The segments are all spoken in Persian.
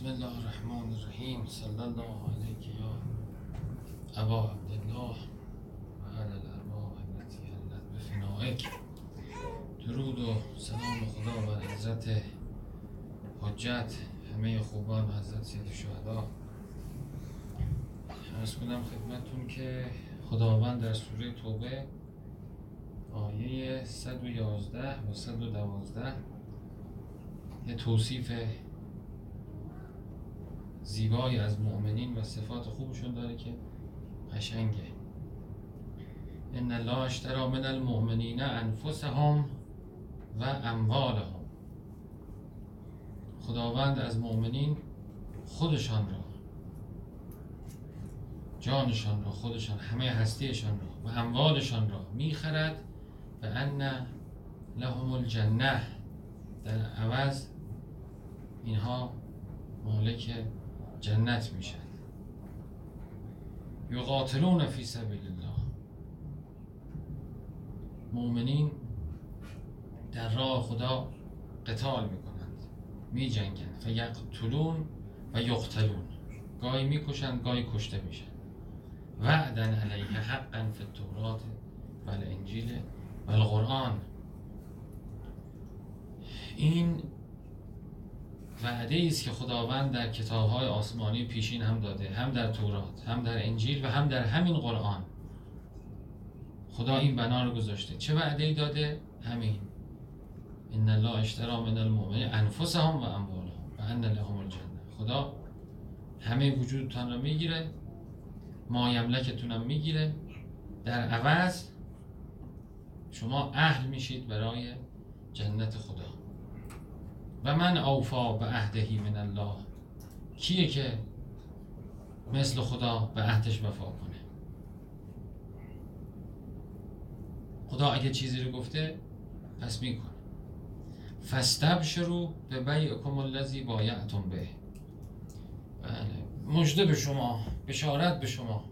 بسم الله الرحمن الرحیم. صلی الله علیک یا ابا عبدالله و علی الارواح التي حلت بفنائک. درود و سلام خدا بر حضرت حجت. همه خوبان و حضرت سید شهدا. ارز کنم خدمتون که خداوند در سوره توبه آیه 111 و 112 یه توصیف زیبایی از مؤمنین و صفات خوبشون داره که قشنگه. ان الله اشترى من المؤمنین انفسهم و اموالهم. خداوند از مؤمنین خودشان را جانشان را خودشان همه هستیشان را و اموالشان را می‌خرد. و ان لهم الجنه. در عوض اینها مالک جنت میشن. یقاتلون فی سبیل الله. مؤمنین در راه خدا قتال می‌کنند می جنگند فیقتلون و یقتلون. گاهی می‌کشند گاهی کشته میشن. وعدن علیه حقا فی التورات و الانجیل و القرآن. این وعده است که خداوند در کتابهای آسمانی پیشین هم داده هم در تورات هم در انجیل و هم در همین قرآن. خدا این بنا رو گذاشته. چه وعده ای داده؟ همین. ان الله اشترى من المؤمنین انفسهم و اموالهم و ان لهم الجنه خدا همه وجودتان رو می‌گیره ما یملکتون هم می‌گیره. در عوض شما اهل میشید برای جنت خدا. و من اوفا به عهدهی من الله. کیه که مثل خدا به عهدش وفا کنه؟ خدا اگه چیزی رو گفته پس می‌کنه. فستبشرو به بیعکم الذی بایعتم به. بله. مجده به شما بشارت به شما.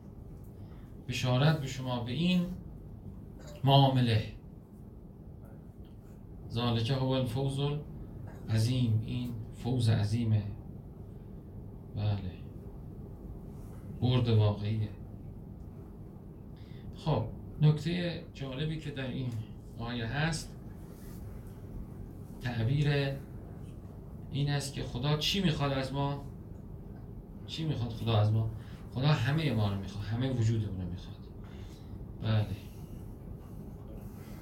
بشارت به شما به این معامله. ذالک هو الفوز عظیم این فوز عظیمه بله. برد واقعیه. خب نکته جالبی که در این آیه هست تعبیر این است که خدا چی می‌خواد از ما؟ چی می‌خواد خدا از ما؟ خدا همه ما رو می‌خواد همه وجودمون رو می‌خواد. بله.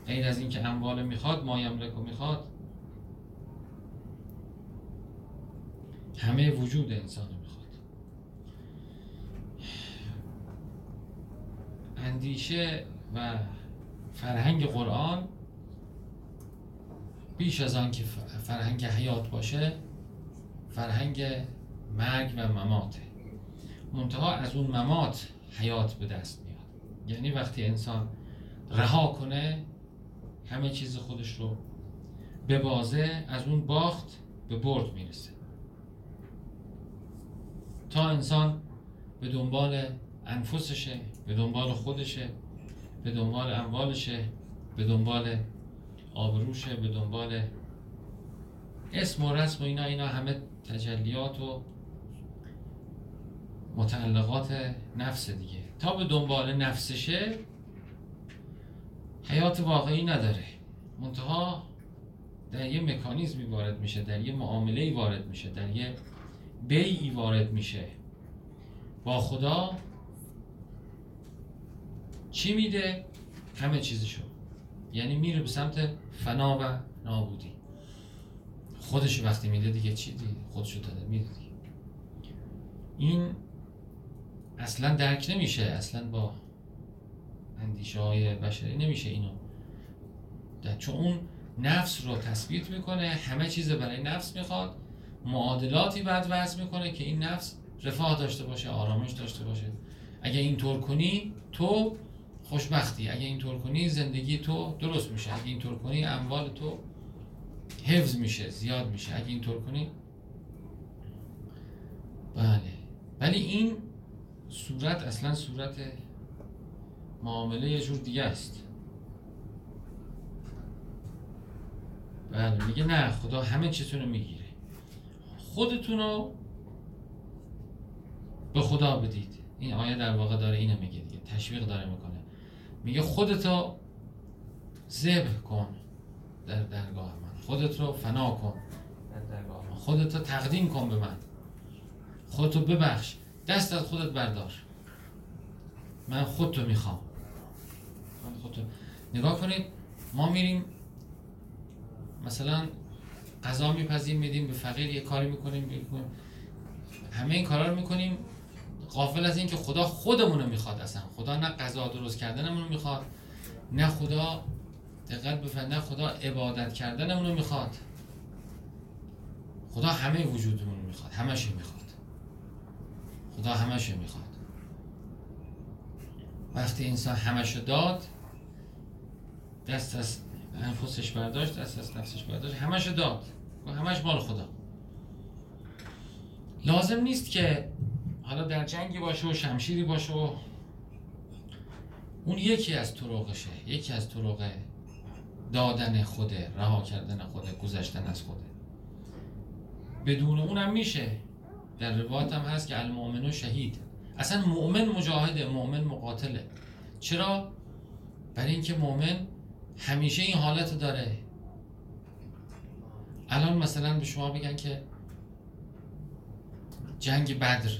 این از اینکه اموال می‌خواد ما یملک می‌خواد همه وجود انسان می‌خواد. اندیشه و فرهنگ قرآن بیش از آن که فرهنگ حیات باشه فرهنگ مرگ و مماته. منتها از اون ممات حیات به دست میاد. یعنی وقتی انسان رها کنه همه چیز خودش رو به بازه از اون باخت به برد می‌رسه. تا انسان به دنبال انفسشه به دنبال خودشه به دنبال اموالشه به دنبال آبروشه به دنبال اسم و رسم و اینا اینا همه تجلیات و متعلقات نفس دیگه. تا به دنبال نفسشه حیات واقعی نداره. منتها در یه مکانیزمی وارد میشه در یه معامله وارد میشه در یه بیعی وارد میشه. با خدا چی میده؟ همه چیزشو. یعنی میره به سمت فنا و نابودی. خودش وقتی میده دیگه چی دیگه خودشو داده میده دیگه. این اصلا درک نمیشه. اصلا با اندیشه های بشری نمیشه اینو. چون اون نفس رو تثبیت می‌کنه همه چیز برای نفس می‌خواد. معادلاتی بعد وضع می‌کنه که این نفس رفاه داشته باشه آرامش داشته باشه. اگه اینطور کنی تو خوشبختی. اگه اینطور کنی زندگی تو درست میشه. اگه اینطور کنی اموال تو حفظ میشه زیاد میشه. اگه اینطور کنی بله. ولی این صورت اصلا صورت معامله یه جور دیگه است. بله میگه نه خدا همه چیتون رو می‌گیره. خودتون رو به خدا بدید. این آیه در واقع داره اینو میگه دیگه تشویق داره می‌کنه. میگه خودتو ذبح کن در درگاه من. خودت رو فنا کن در درگاه من. خودت رو تقدیم کن به من. خودتو ببخش. دست از خودت بردار. من خودتو می‌خوام. من خودتو نگاه کنید ما میریم مثلا غذا میپذیم میدیم به فقیر یه کاری می‌کنیم می‌کنیم همه این کارا رو می‌کنیم. غافل از این که خدا خودمون رو می‌خواد اصلا. خدا نه غذا درست کردنمون رو می‌خواد نه خدا دقت بفرمایید نه خدا عبادت کردنمون رو می‌خواد. خدا همه وجودمون رو می‌خواد همش می‌خواد. خدا همش می‌خواد. وقتی انسان همش داد دست از انفسش برداشت از نفسش برداشت. همش داد. و همش مال خدا. لازم نیست که حالا در جنگی باشه و شمشیری باشه و اون یکی از طرقشه. یکی از طرق دادن خوده رها کردن خوده گذشتن از خوده بدون اونم میشه. در روایت هم هست که المؤمن شهید. اصلا مؤمن مجاهده مؤمن مقاتله. چرا؟ برای اینکه مؤمن همیشه این حالت داره. الان مثلا به شما بگن که جنگ بدر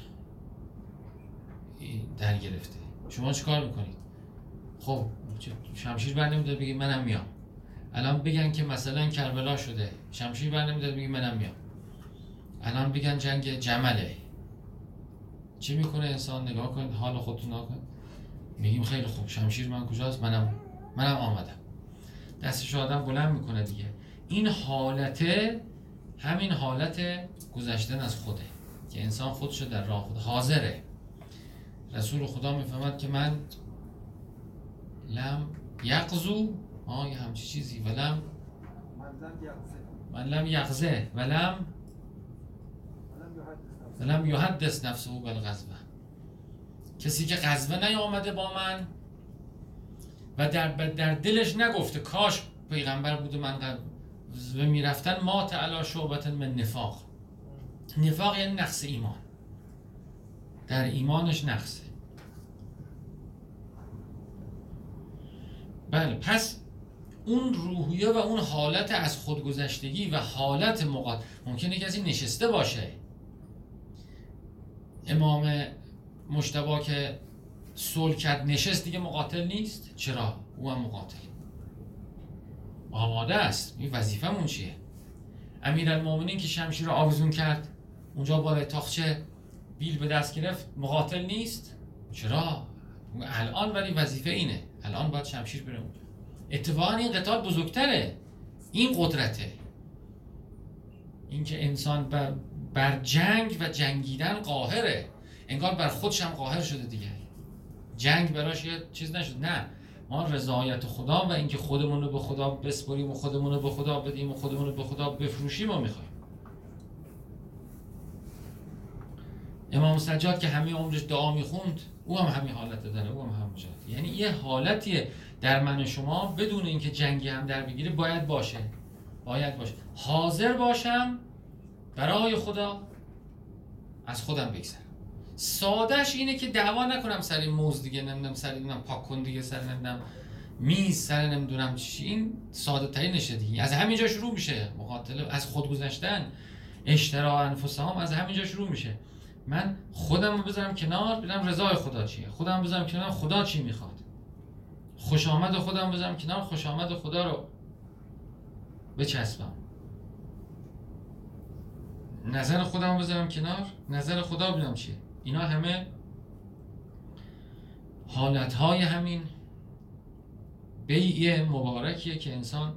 در گرفته. شما چیکار می‌کنید؟ خب شمشیر بر نمی‌داد بگید منم میام. الان بگن که مثلا کربلا شده شمشیر بر نمی‌داد بگید منم میام. الان بگن جنگ جمله. چی می‌کنه انسان؟ نگاه کنید حال خودتون نگاه کنید. میگیم خیلی خوب شمشیر من کجاست؟ منم منم آمدم. دستش آدم بلند می‌کنه دیگه. این حالته همین حالت گذشتن از خوده که انسان خودشو در راه خود حاضره. رسول خدا می‌فهمد که من لم یقزو آه یه همچی چیزی. ولم من لم یقزه ولم ولم یحدث نفسه بالغزوه کسی که غزوه نیامده با من و در, در دلش نگفته کاش پیغمبر بوده من غزوه می‌رفتن ما علا شعبت من نفاق. نفاق یعنی نقص ایمان. در ایمانش نقصه بله پس اون روحیه و اون حالت از خودگذشتگی و حالت مقاد ممکنه کسی نشسته باشه. امام مشتبا که صلح کرد نشست دیگه مقاتل نیست؟ چرا؟ او هم مقاتل. آماده است. این وظیفمون چیه؟ امیرالمومنین که شمشیر رو آویزون کرد اونجا بالای تاخچه بیل به دست گرفت مقاتل نیست؟ چرا؟ الان ولی وظیفه اینه. الان باید شمشیر بره اونجا. اتفاقا این قتال بزرگتره. این قدرته. اینکه انسان بر, بر جنگ و جنگیدن قاهره. انگار بر خودش هم قاهر شده دیگه. جنگ براش یه چیز نشد. نه. ما رضایت خدا و اینکه خودمون رو به خدا بسپریم و خودمون رو به خدا بدیم و خودمون رو به خدا بفروشیم و می‌خوایم. امام سجاد که همه عمرش دعا می‌خوند او هم همین حالت داره او هم هم یعنی یه حالتیه در من شما بدون اینکه جنگی هم در بگیره باید باشه. باید باشه. حاضر باشم برای خدا از خودم بگذرم. سادش اینه که دعوا نکنم سر این موز دیگه نمی‌دونم سر نمی‌دونم پاک کن دیگه سر نمی‌دونم میز سر نمی‌دونم چی. این ساده ترین نشه دیگه. از همینجا شروع میشه. مقاتله از خود گذشتن اشترا انفسهم از همینجا شروع میشه. من خودم رو بذارم کنار ببینم رضای خدا چیه. خودم بذارم کنار خدا چی می‌خواد. خوش آمد خودم بذارم کنار خوش آمد خدا رو بچسبم. نظر خودم بذارم کنار نظر خدا ببینم چیه. اینا همه حالت های همین بیع مبارکیه که انسان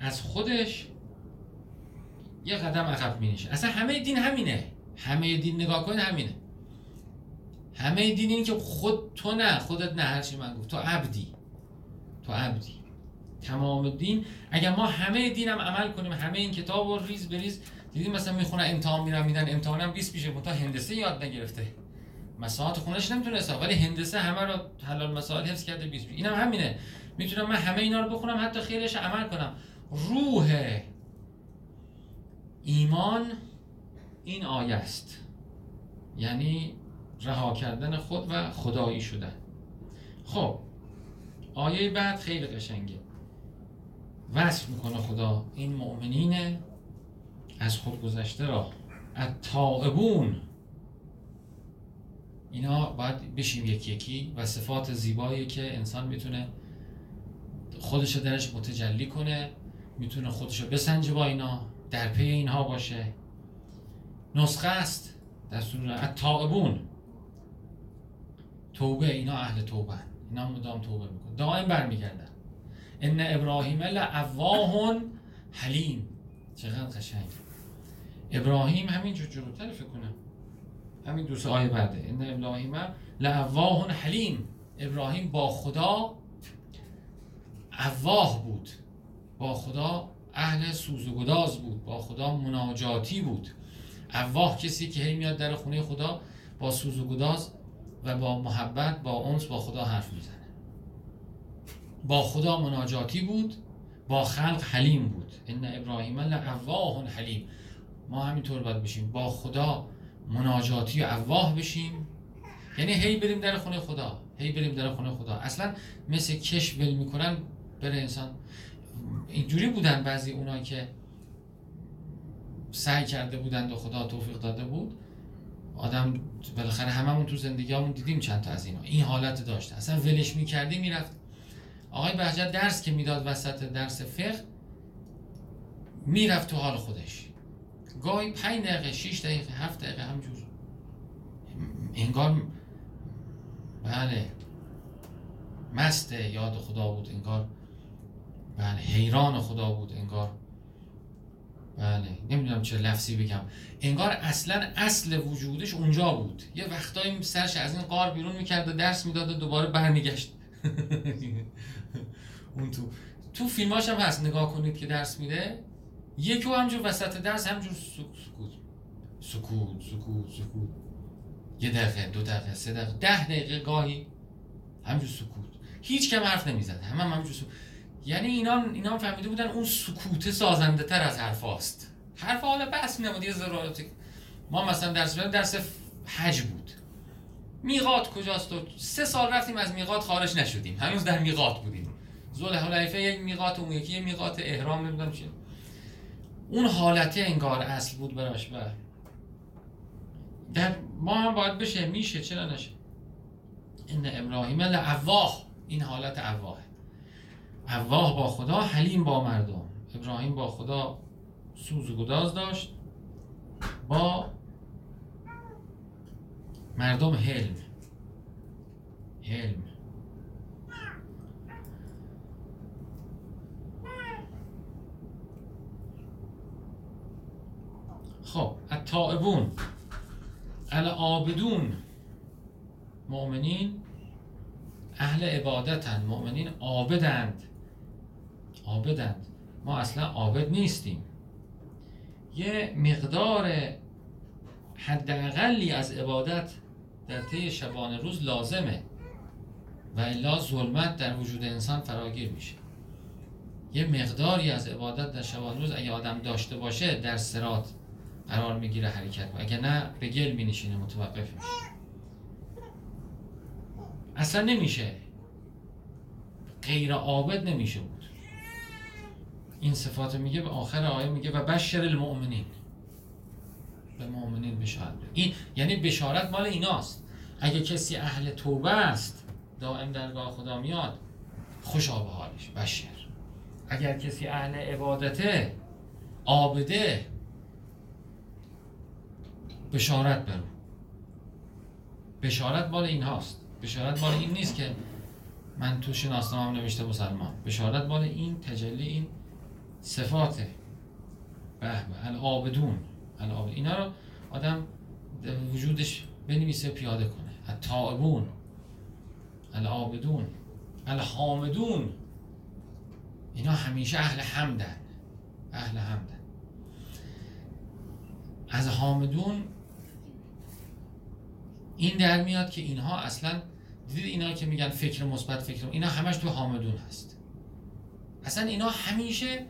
از خودش یه قدم عقب می اصلا همه دین همینه. همه دین نگاه کنید همینه. همه دین این که خود تو نه خودت نه. هرچی من گفت. تو عبدی. تو عبدی. تمام دین. اگر ما همه دینم عمل کنیم همه این کتاب رو ریز بریز دیدیم مثلا می‌خونه امتحان میرم میدن امتحانم 20 پیشه تا هندسه یاد نگرفته. مساحات خونش نمی‌تونه ولی هندسه همه رو حلال مسائل حفظ کرده 20 پیش اینم همینه. می‌تونم من همه اینا رو بخونم حتی خیرش عمل کنم. روح ایمان این آیه است. یعنی رها کردن خود و خدایی شدن. خب آیه بعد خیلی قشنگه. وصف می‌کنه خدا این مؤمنین از خود گذشته را. التائبون اینا باید بشیم یکی یکی و صفات زیبایی که انسان می‌تونه خودش درش متجلی کنه می‌تونه خودش رو بسنجه با اینا در پی اینها باشه. نسخه است دستور التائبون توبه اینا اهل توبه اینا مدام توبه می‌کنه دائم برمیگردن. ان ابراهیم لعواه حلیم. چقدر قشنگ. ابراهیم همین جو جلوتر فکر کنم. همین دو آیه بعده. ان ابراهیم لعواه حلیم. ابراهیم با خدا عواه بود. با خدا اهل سوز و گداز بود. با خدا مناجاتی بود. عواه کسی که هی میاد در خونه خدا با سوز و گداز و با محبت با اونس با خدا حرف می‌زنه. با خدا مناجاتی بود با خلق حلیم بود. ان ابراهیم لعواه حلیم. ما همینطور باید بشیم. با خدا مناجاتی و اواه بشیم. یعنی هی بریم در خونه خدا. هی بریم در خونه خدا. اصلا مثل کش ول می‌کنن بره انسان. اینجوری بودن بعضی اونایی که سعی کرده بودند و خدا توفیق داده بود. آدم بالاخره هممون تو زندگیامون دیدیم چند تا از اینا. این حالت داشته اصلا ولش می‌کردی می‌رفت. آقای بهجت درس که می‌داد وسط درس فقه می‌رفت تو حال خودش. گاهی پنج دقیقه شیش دقیقه هفت دقیقه همجور انگار بله مست یاد خدا بود انگار بله حیران خدا بود انگار بله نمی‌دونم چه لفظی بگم. انگار اصلا اصل وجودش اونجا بود. یه وقتایی سرش از این قار بیرون می‌کرد و درس می‌داد و دوباره برمیگشت. اون تو. تو فیلماش هم هست نگاه کنید که درس میده. یکی همجور وسط درس همجور سکوت. سکوت سکوت سکوت. یه دقیقه دو دقیقه سه دقیقه ده دقیقه گاهی. همجور سکوت. هیچ کم حرف نمی‌زد. همه هم همجور سکوت. یعنی اینا اینا فهمیده بودن اون سکوت سازنده تر از حرف هاست. حرف حالا بس نمود یه ضرورتی ما مثلا درس درس حج بود. میقات کجاست و سه سال رفتیم از میقات خارج نشدیم. هنوز در میقات بودیم. زل حلیفه یک میقات اون یکی میقات احرام نمی‌دونم چیه اون حالته انگار اصل بود براش و در ما هم باید بشه میشه چرا نشه؟ این ابراهیم لعواه این حالت عواه عواه با خدا حلیم با مردم. ابراهیم با خدا سوز و گداز داشت با مردم حلم. حلم. خب التائبون العابدون مؤمنین اهل عبادتند مؤمنین عابدند. عابدند. ما اصلا عابد نیستیم. یه مقدار حداقلی از عبادت در طی شبانه روز لازمه و الا ظلمت در وجود انسان فراگیر میشه. یه مقداری از عبادت در شبانه روز اگه آدم داشته باشه در سرات قرار می‌گیره حرکت اگه نه به گل می نشینه متوقف میشه. اصلا نمیشه. غیر عابد نمیشه بود. این صفات میگه به آخر آیه میگه و بشر المؤمنین. به مؤمنین بشارت این یعنی بشارت مال ایناست. اگه کسی اهل توبه است دائم درگاه خدا میاد خوشا به حالش بشر. اگر کسی اهل عبادته عابده بشارت برو بشارت مال این هاست. بشارت مال این نیست که من تو شناسنامه نوشته مسلمان. بشارت مال این تجلی این صفاته. به به العابدون. العابد اینا رو آدم وجودش بنویسه پیاده کنه. التائبون. العابدون. الحامدون. اینا همیشه اهل حمدن. اهل حمدن. از حامدون این در میاد که اینها اصلا دیدید اینا که میگن فکر مثبت فکر اینا همش تو حامدون هست. اصلا اینا همیشه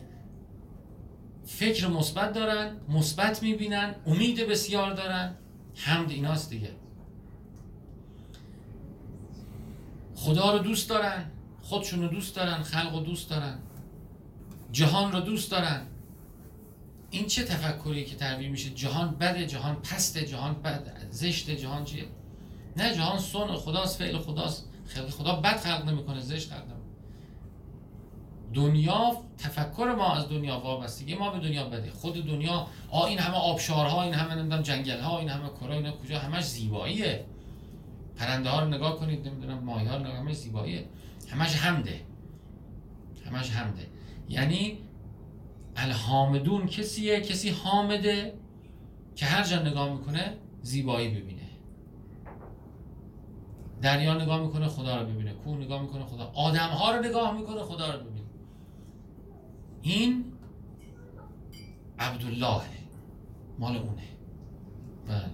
فکر مثبت دارن مثبت می‌بینن امید بسیار دارن. حمد ایناست دیگه. خدا رو دوست دارن خودشون رو دوست دارن خلق رو دوست دارن جهان رو دوست دارن. این چه تفکری که ترویج میشه؟ جهان بده جهان پسته جهان بد زشت جهان چیه؟ نه جهان سن خداست فعل خداست. خلق خدا بد خلق نمی‌کنه زشت خلق نمی‌کنه. دنیا تفکر ما از دنیا وابستگی ما به دنیا بده. خود دنیا آ این همه آبشارها این همه نمی‌دونم جنگل ها این همه کرا اینا کجا؟ همش زیباییه. پرنده ها رو نگاه کنید نمی‌دونم ماهی ها نگاه همش زیباییه. همش حمده. همش حمده. یعنی الحامدون کسیه؟ کسی حامده که هر جا نگاه می‌کنه زیبایی ببینه. دریا نگاه می‌کنه خدا رو ببینه. کوه نگاه می‌کنه خدا. آدم ها رو نگاه می‌کنه خدا رو ببینه. این عبدالله مال اونه. بله.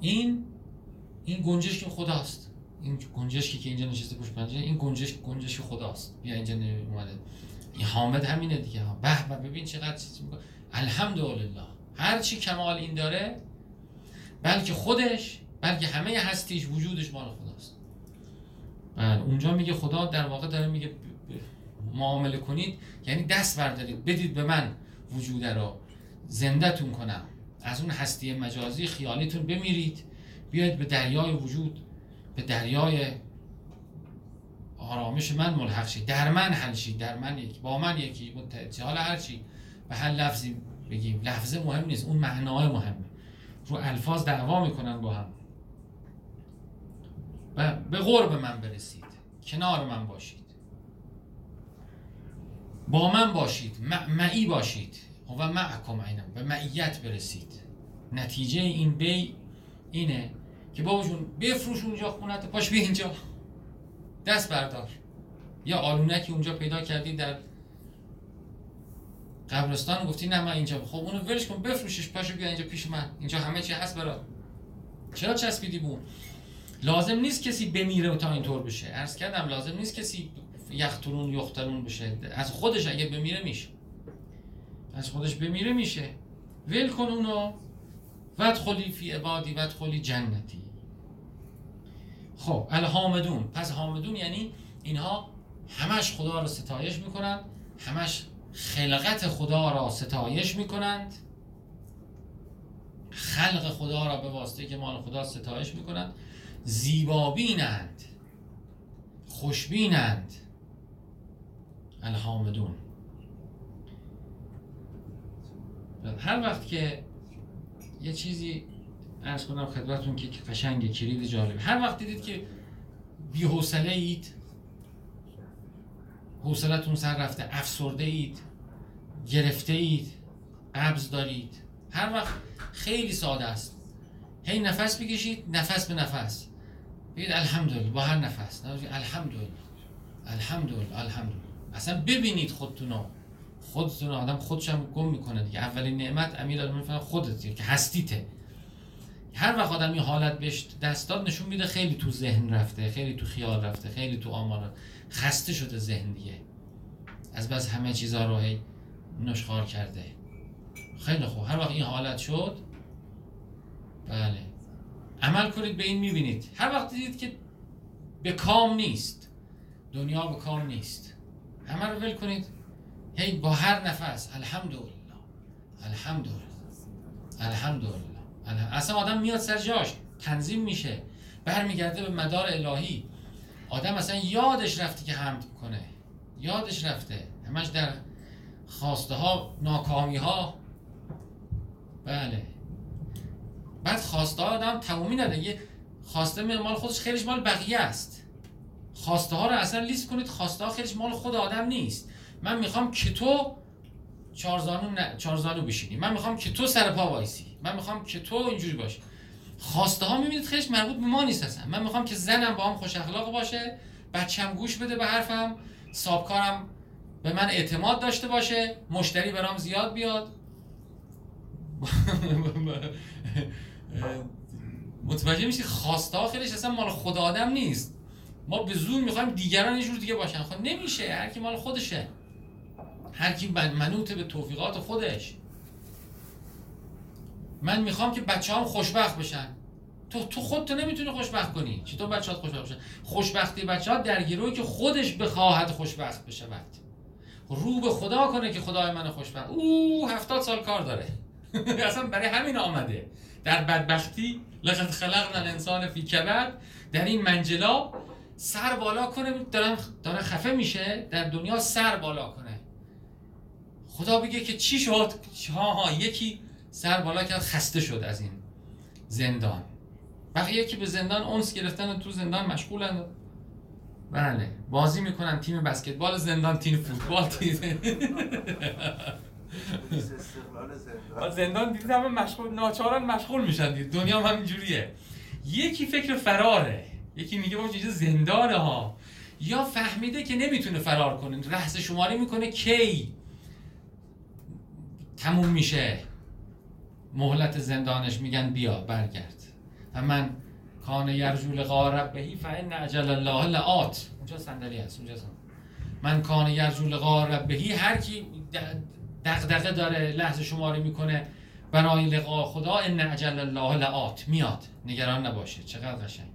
این این گنجش که خداست. این گنجشکی که اینجا نشسته پشت پنجره این گنجش گنجش خداست. بیا اینجا اومده. این حامد همینه دیگه. به به ببین چقدر چیز می‌کنه. الحمدلله. هر چی کمال این داره بلکه خودش بلکه همه هستیش وجودش مال خداست. بله اونجا میگه خدا در واقع داره میگه معامله کنید. یعنی دست بردارید بدید به من وجود رو زندهتون کنم. از اون هستی مجازی خیالیتون بمیرید. بیاید به دریای وجود به دریای آرامش من ملحق شید. در من حل شید در من یکی با من یکی حالا هر چی. به هر لفظی بگیم. لفظه مهم نیست اون معنای مهمه. رو الفاظ دعوا می‌کنن با هم. به قرب من برسید. کنار من باشید. با من باشید. معی باشید. و معکم اینم. به معیت برسید. نتیجه این بی اینه که بابا بفروش اونجا خونت پاش بیا اینجا. دست بردار. یا آلونکی اونجا پیدا کردی در قبرستان گفتی نه من اینجا. خب اونو ولش کن بفروشش پاشو بیا اینجا پیش من. اینجا همه چی هست برات. چرا چسبیدی بون لازم نیست کسی بمیره تا اینطور بشه. عرض کردم لازم نیست کسی یخترون یخترون بشه. از خودش اگه بمیره میشه. از خودش بمیره میشه. ول کن اونو. ودخلی فی عبادی ودخلی جنتی. خب الحامدون. پس حامدون یعنی اینها همش خدا را ستایش می‌کنند همش خلقت خدا را ستایش می‌کنند. خلق خدا را به واسطه که مال خدا ستایش می‌کنند. زیبابینند خوشبینند. الحامدون. هر وقت که یه چیزی ارز کنم خدمتون که قشنگ کلید جالبه هر وقت دیدید که بی حوصله اید حوصلتون سر رفته افسرده اید گرفته اید قبض دارید هر وقت خیلی ساده است. هی نفس بکشید نفس به نفس. بگید الحمدلله با هر نفس. الحمدلله. الحمدلله الحمدلله. اصلا ببینید خودتونو. خودتون آدم خودش هم گم می‌کنه دیگه. اولین نعمت امیر المومنین خودت که هستیته. هر وقت آدم این حالت بهش دست داد نشون میده خیلی تو ذهن رفته خیلی تو خیال رفته خیلی تو آمار. خسته شده ذهن دیگه. از بس همه چیزا رو هی نشخار کرده. خیلی خوب. هر وقت این حالت شد بله. عمل کنید به این می‌بینید. هر وقت دیدید که به کام نیست دنیا به کام نیست. همه رو ول کنید. هی با هر نفس الحمدلله الحمدلله الحمدلله اصلا آدم میاد سر جاش تنظیم میشه برمیگرده به مدار الهی. آدم اصلا یادش رفته که حمد کنه. یادش رفته. همش در خواسته ها ناکامی ها بله. بعد خواسته آدم تمومی نده. یه خواسته مال خودش خیلیش مال بقیه است. خواسته ها رو اصلا لیست کنید خواسته ها خیلیش مال خود آدم نیست. من می‌خوام که تو چارزانو, ن... چارزانو بشینی. من می‌خوام که تو سر پا وایسی. من می‌خوام که تو اینجوری باشی. خواسته ها می‌بینید خیلیش مربوط به ما نیست اصلا. من می‌خوام که زنم با هم خوش اخلاق باشه بچم گوش بده به حرفم سابکارم به من اعتماد داشته باشه مشتری برام زیاد بیاد. متوجه میشی خواسته ها اصلا مال خود آدم نیست. ما به زور می‌خوایم دیگران یه جور دیگه باشن. خب نمیشه هر کی مال خودشه. هر کی منوط به توفیقات خودش. من می‌خوام که بچه هم خوشبخت بشن. تو تو خودتو نمی‌تونی خوشبخت کنی. چطور بچه‌ها خوشبخت بشن؟ خوشبختی بچه‌ها در گروهی که خودش بخواهد خوشبخت بشه وقت رو به خدا کنه که خدای من خوشبخت. او هفتاد سال کار داره. اصلا برای همین آمده. در بدبختی لقد خلقنا الانسان فی کبد. در این منجلا سر بالا کنه دارن داره خفه میشه. در دنیا سر بالا کنه. خدا بگه که چی شد؟ ها ها یکی سر بالا کرد خسته شد از این زندان. بقیه یکی به زندان اونس گرفتن و تو زندان مشغولن. بله بازی می‌کنن تیم بسکتبال زندان تیم فوتبال. تیم زندان دیدید همه مشغول ناچارن مشغول میشن دید دنیا هم همینجوریه یکی فکر فراره. یکی میگه با چیز زندانه ها. یا فهمیده که نمی‌تونه فرار کنه. رحص شماری می‌کنه کی؟ تموم میشه. مهلت زندانش میگن بیا برگرد. و من کان یرجول غارب بهی فان اجل الله لآت. اونجا صندلی هست اونجا من کان یرجول غارب بهی هر کی دغدغه داره لحظه شماری می‌کنه. برای لقا خدا ان اجل الله لآت. میاد. نگران نباشه چقدر قشنگ.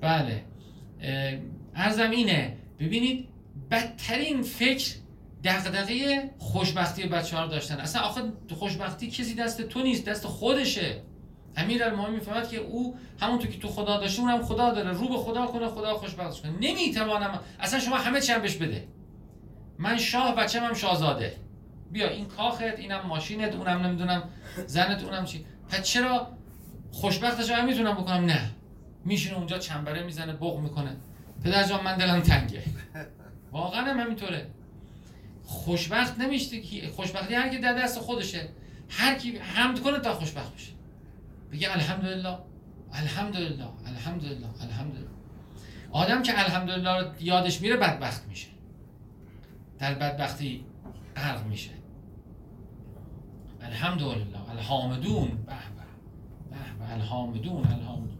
بله. ارزم اینه. ببینید بدترین فکر دغدغه خوشبختی بچه ها رو داشتن. اصلا آخه خوشبختی کسی دست تو نیست دست خودشه. امیر المومنین می‌فهمد که او همونطور که تو خدا داشته اونم خدا داره. رو به خدا کنه خدا خوشبختش کنه. نمی‌توانم. اصلا شما همه چی بهش بده. من شاه بچه هم شاهزاده. بیا این کاخت اینم ماشینت اونم نمی‌دونم زنت اونم چی. پس چرا خوشبختش هم می‌تونم بکنم؟ نه. میشینه اونجا چنبره می‌زنه بغ می‌کنه. پدر جان من دلم تنگه. واقعا هم همینطوره. خوشبخت نمیشه کی خوشبختی هر کی در دست خودشه. هر کی حمد کنه تا خوشبخت بشه. بگه الحمدلله الحمدلله الحمدلله الحمدلله. آدم که الحمدلله یادش میره بدبخت میشه. در بدبختی غرق میشه. الحمدلله الحامدون. به به الحامدون الحامدون.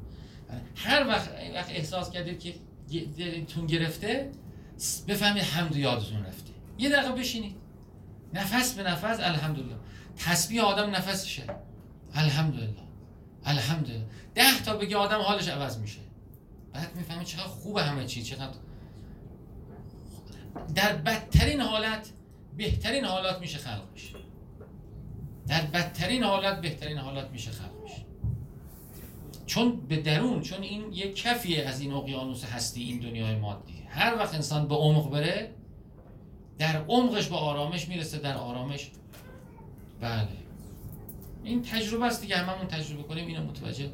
هر وقت وقت احساس کردید که دلتون گرفته بفهمید حمد یادتون رفته. یه دقیقه بشینید. نفس به نفس الحمدلله. تسبیح آدم نفسشه. الحمدلله. الحمدلله. ده تا بگه آدم حالش عوض میشه. بعد می‌فهمه چقدر خوبه همه چی چقدر در بدترین حالت بهترین حالات میشه خلق میشه در بدترین حالت بهترین حالات میشه خلق میشه. چون به درون چون این یک کفیه از این اقیانوس هستی این دنیای مادی. هر وقت انسان به عمق بره در عمقش به آرامش می‌رسه در آرامش بله. این تجربه است دیگه هممون تجربه کنیم اینو متوجه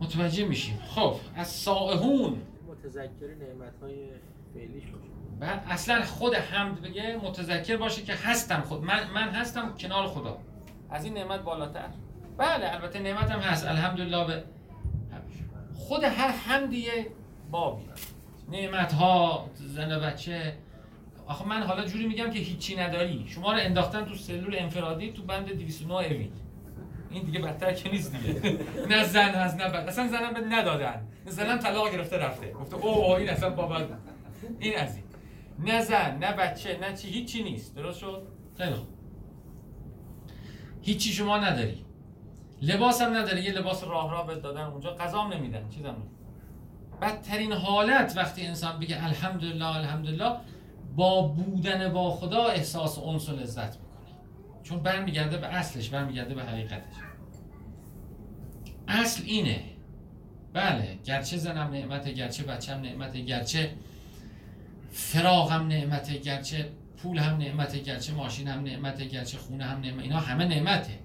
متوجه میشیم. خب از سائهون متذکر نعمت های فعلیش بعد اصلا خود حمد بگه متذکر باشه که هستم خود. من, من هستم کنار خدا. از این نعمت بالاتر. بله البته نعمت هم هست. الحمدلله به خود هر حمدیه بابی. نعمت ها زن بچه. آخه من حالا جوری میگم که هیچی نداری. شما رو انداختن تو سلول انفرادی تو بند 209 اوین این دیگه بدتر که نیست دیگه. نه زن هست نه بد اصلا زنم به ندادن. زنم طلاق گرفته رفته. گفته اوه این اصلا بابا این از این. نه زن نه بچه نه چی هیچی نیست. درست شد؟ خیلی هیچی شما نداری. لباس هم نداری. یه لباس راه راه بهت دادن اونجا. قضام نمیدن. چیزم بدترین حالت وقتی انسان بگه الحمدلله الحمدلله با بودن با خدا احساس انس و لذت می‌کنه. چون برمیگرده به اصلش برمیگرده به حقیقتش. اصل اینه. بله گرچه زنم نعمته گرچه بچم نعمته گرچه فراغم نعمته گرچه پول هم نعمته گرچه ماشین هم نعمته گرچه خونه هم نعمته اینا همه نعمته.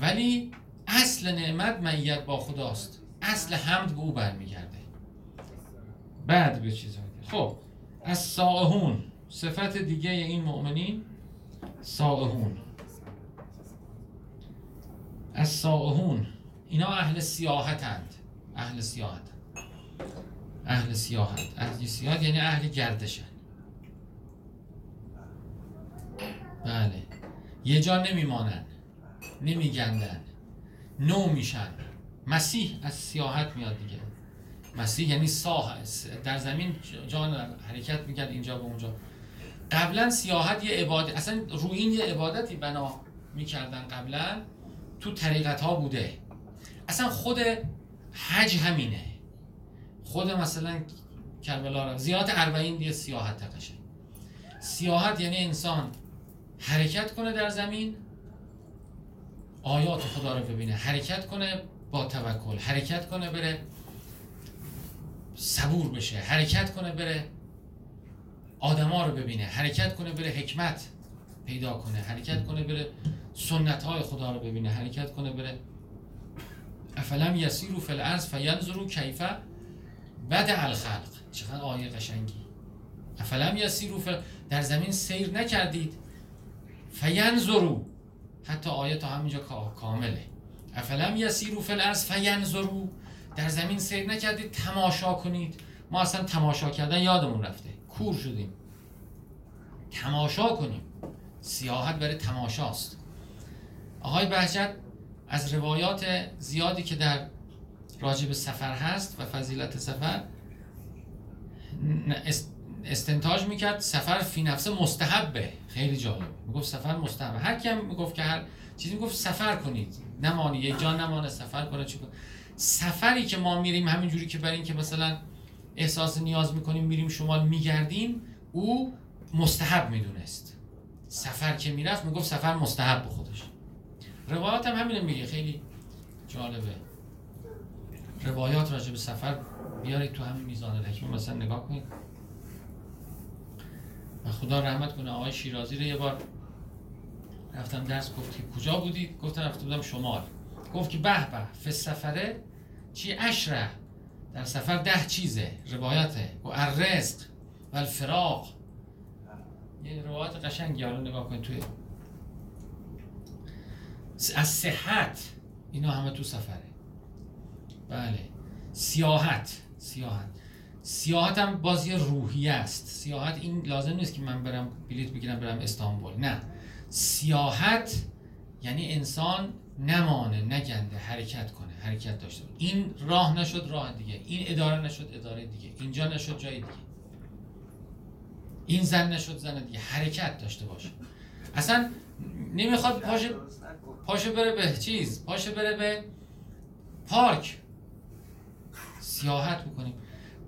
ولی اصل نعمت معیت با خداست. اصل حمد به او برمیگرده. بعد به چیزا خب از سائهون صفت دیگه این مؤمنین سائهون از سائهون اینا اهل سیاحتند. اهل سیاحت. اهل سیاحت اهل سیاحت یعنی اهل گردشن. بله. یه جا نمیمانن. نمیگندن. نو میشن. مسیح از سیاحت میاد دیگه. مسیح یعنی ساه در زمین جان حرکت می‌کرد اینجا به اونجا. قبلا سیاحت یه عبادت. اصلا روی این یه عبادتی بنا می‌کردن قبلا. تو طریقت ها بوده. اصلا خود حج همینه. خود مثلا کربلا را زیارت اربعین دیگه سیاحت قشنگ سیاحت یعنی انسان حرکت کنه در زمین آیات خدا رو ببینه حرکت کنه با توکل حرکت کنه بره صبور بشه حرکت کنه بره آدما رو ببینه حرکت کنه بره حکمت پیدا کنه حرکت کنه بره سنت های خدا رو ببینه حرکت کنه بره. افلم یسیرو فی الارض فینظروا کیف بد الخلق چقدر آیه قشنگی. افلم یسیرو در زمین سیر نکردید. فینظروا حتی آیه تا همینجا کامله. افلم یسیرو فی الارض فینظروا در زمین سیر نکردید تماشا کنید. ما اصلا تماشا کردن یادمون رفته. کور شدیم. تماشا کنیم. سیاحت برای تماشاست. آقای بهجت از روایات زیادی که در راجب سفر هست و فضیلت سفر استنتاج می‌کرد سفر فی نفسه مستحبه. خیلی جالب. می‌گفت سفر مستحبه. هر کیم می‌گفت که هر چیزی می‌گفت سفر کنید. نمانی یک جا نمانه سفر کنه. چی سفری که ما میریم همینجوری که برای اینکه مثلا احساس نیاز می‌کنیم میریم شمال میگردیم او مستحب می‌دونست. سفر که می‌رفت می‌گفت سفر مستحب به خودش. روایات هم همینه میگه. خیلی جالبه. روایات راجع به سفر بیارید تو همین میزان الحکمه مثلا نگاه کنید. و خدا رحمت کنه آقای شیرازی رو یه بار رفتم درس گفت که کجا بودید؟ گفتم رفته بودم شمال. گفت که به به فی سفره چی اشره در سفر ده چیزه روایته. و الرزق و الفراق. یه روایت قشنگی حالا نگاه کنید توی. از صحت اینا همه تو سفره. بله. سیاحت. سیاحت. سیاحت هم بازی روحی است. سیاحت این لازم نیست که من برم بلیت بگیرم برم استانبول. نه. سیاحت یعنی انسان نمانه نگنده حرکت کنه حرکت داشته این راه نشد راه دیگه. این اداره نشد اداره دیگه. اینجا نشد جای دیگه. این زن نشد زن دیگه. حرکت داشته باشه. اصلا نمی‌خواد پاشه پاشه بره به چیز؟ پاشه بره به پارک. سیاحت بکنیم.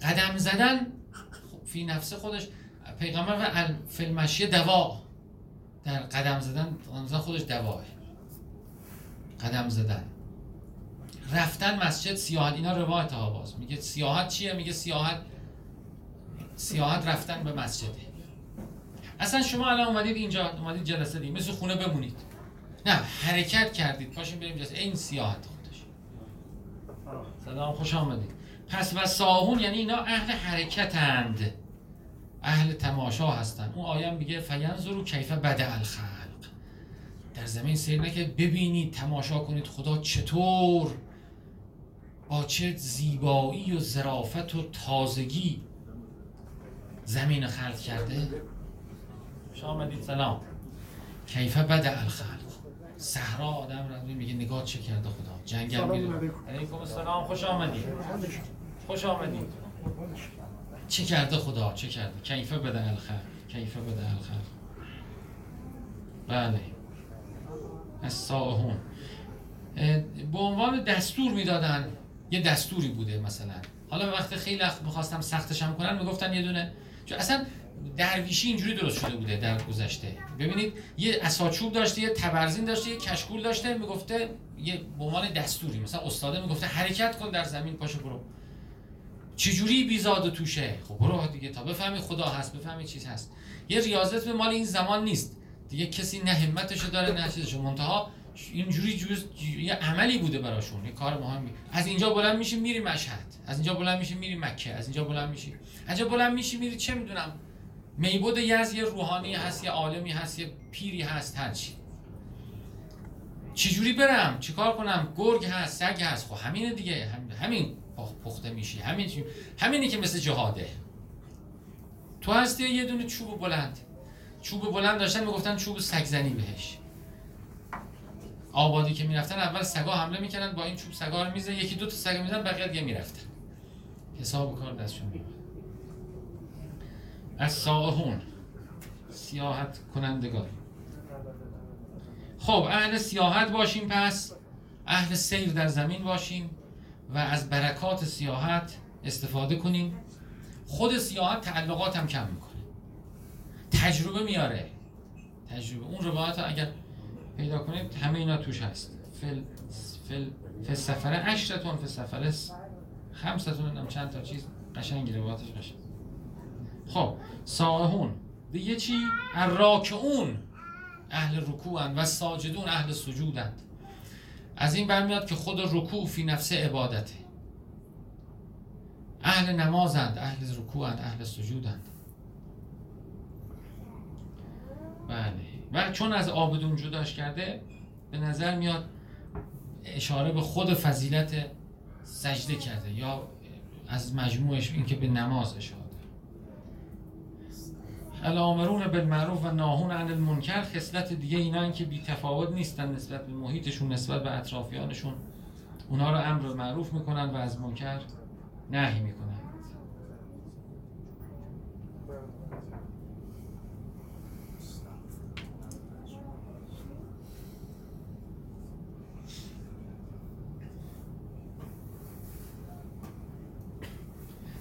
قدم زدن فی نفس خودش پیغمبر و فیلمشی دوا. در قدم زدن خودش دواه قدم زدن. رفتن مسجد سیاحت اینا روایت ها باز. میگه سیاحت چیه؟ میگه سیاحت سیاحت رفتن به مسجده. اصلا شما الان اومدید اینجا اومدید جلسه دید مثل خونه بمونید. نه حرکت کردید. پاشین بریم جلسه. این سیاحت خودش. سلام خوش آمدید. پس و ساهون یعنی اینا اهل حرکتند. اهل تماشا هستن اون آیه میگه فینظرو کیف بد الخلق. در زمین سیر نکرد ببینید تماشا کنید خدا چطور با چه زیبایی و ظرافت و تازگی زمین خلق کرده. شما آمدید سلام. کیفه بد الخلق؟ صحرا آدم رو میگه نگاه چه کرده خدا؟ جنگل میره علیکم. السلام خوش آمدید. خوش آمدید. چه کرده خدا؟ چه کرده؟ کیفه بده الخلق کیفه بده الخلق بله. از به عنوان دستور می‌دادن یه دستوری بوده مثلا. حالا وقت خیلی می‌خواستم سختش هم کنن می‌گفتن یه دونه. چون اصلا درویشی اینجوری درست شده بوده در گذشته. ببینید یه اساچوب داشته یه تبرزین داشته یه کشکول داشته می‌گفته یه به عنوان دستوری. مثلا استاده می‌گفته حرکت کن در زمین پاشو برو. چجوری بیزاد و توشه؟ خب برو دیگه تا بفهمی خدا هست بفهمی چیز هست. یه ریاضت به مال این زمان نیست. دیگه کسی نه همتشو داره نه چیزشو. منتها اینجوری جوز یه عملی بوده براشون. یه کار مهمی. از اینجا بلند میشی میری مشهد. از اینجا بلند میشی میری مکه. از اینجا بلند میشی. از اینجا بلند میشی میری چه می‌دونم میبود یز یه روحانی هست یه عالمی هست یه پیری هست هر چی. چجوری برم؟ چیکار کنم؟ گرگ هست سگ هست. خب همینه دیگه. همین. پخته میشی. همین همینی که مثل جهاده. تو هستی یه دونه چوب بلند. چوب بلند داشتن می‌گفتن چوب سگزنی بهش. آبادی که می‌رفتن اول سگا حمله می‌کردن با این چوب سگا رو میزن یکی دو تا سگ میزن بقیه دیگه می‌رفتن. حساب کار دستشون میاد از ساهون سیاحت کنندگان. خب اهل سیاحت باشیم پس. اهل سیر در زمین باشیم. و از برکات سیاحت استفاده کنیم. خود سیاحت تعلقات هم کم می‌کنه. تجربه میاره. تجربه. اون روایت اگر پیدا کنید همه اینا توش هست. فل فل فل سفره عشرتون فل سفره خمستون هم چند تا چیز قشنگی روایتش قشنگ خب سائحون. دیگه چی؟ الراکعون. اهل رکوعند و ساجدون اهل سجودند. از این برمیاد که خود رکوع فی نفسه عبادته. اهل نمازند اهل رکوعند اهل سجودند. بله. و چون از آبدون جداش کرده به نظر میاد اشاره به خود فضیلت سجده کرده یا از مجموعش این که به نماز اشاره. الامرون بالمعروف و ناهون عن المنکر خصلت دیگه اینا این که بی تفاوت نیستن نسبت به محیطشون نسبت به اطرافیانشون. اونا رو امر معروف می‌کنن و از منکر نهی می‌کنن.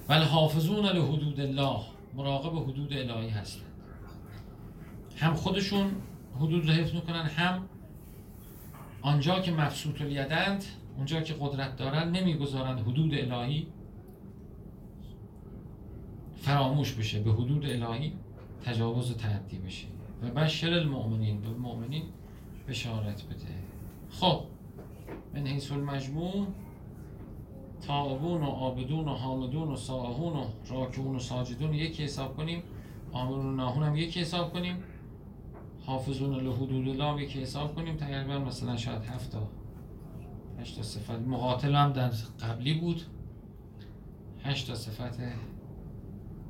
ولی حافظون لحدود الله. مراقب حدود الهی هستند. هم خودشون حدود رو حفظ می‌کنن هم آنجا که مبسوط الیدند اونجا که قدرت دارن نمی‌گذارند حدود الهی فراموش بشه به حدود الهی تجاوز و تعدی بشه. و بشر المؤمنین به مؤمنین بشارت بده. خب من حیث المجموع تائبون و عابدون و حامدون و ساهون و راکعون و ساجدون یکی حساب کنیم. آمرون و ناهون هم یکی حساب کنیم. حافظون لحدود الله یکی حساب کنیم. تقریبا مثلا شاید هفت تا تا صفت. مقاتل هم در قبلی بود. هشت تا صفت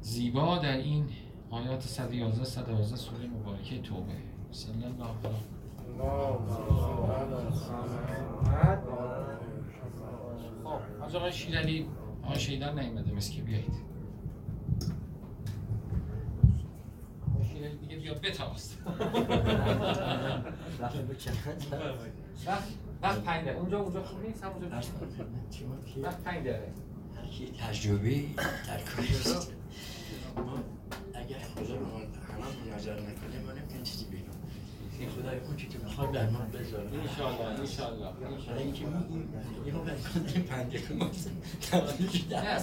زیبا در این آیات 111 112 سوره مبارکه توبه. صلی الله علیه خب از آقای شیرالی آقای شیدر نیومده مثل که بیایید. آقای شیرالی دیگه بیا بتاست وقت پنج دقیقه. اونجا اونجا خوب نیست؟ همونجا وقت پنج دقیقه. تجربه در کاری اگر خدا ما همه نظر نکنه ما نمی‌تونیم چیزی بگیم. خدای اون چی که می‌خواد در ما بذاره انشالله انشالله برای اینکه میگیم یه موقع کنیم پنجه کنیم نه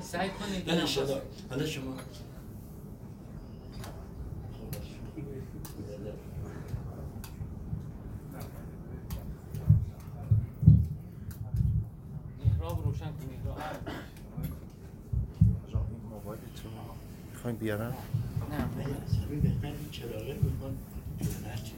سعی کنید حالا شما محراب روشن کنید می‌خوایم بیارم نه چراغه doing that.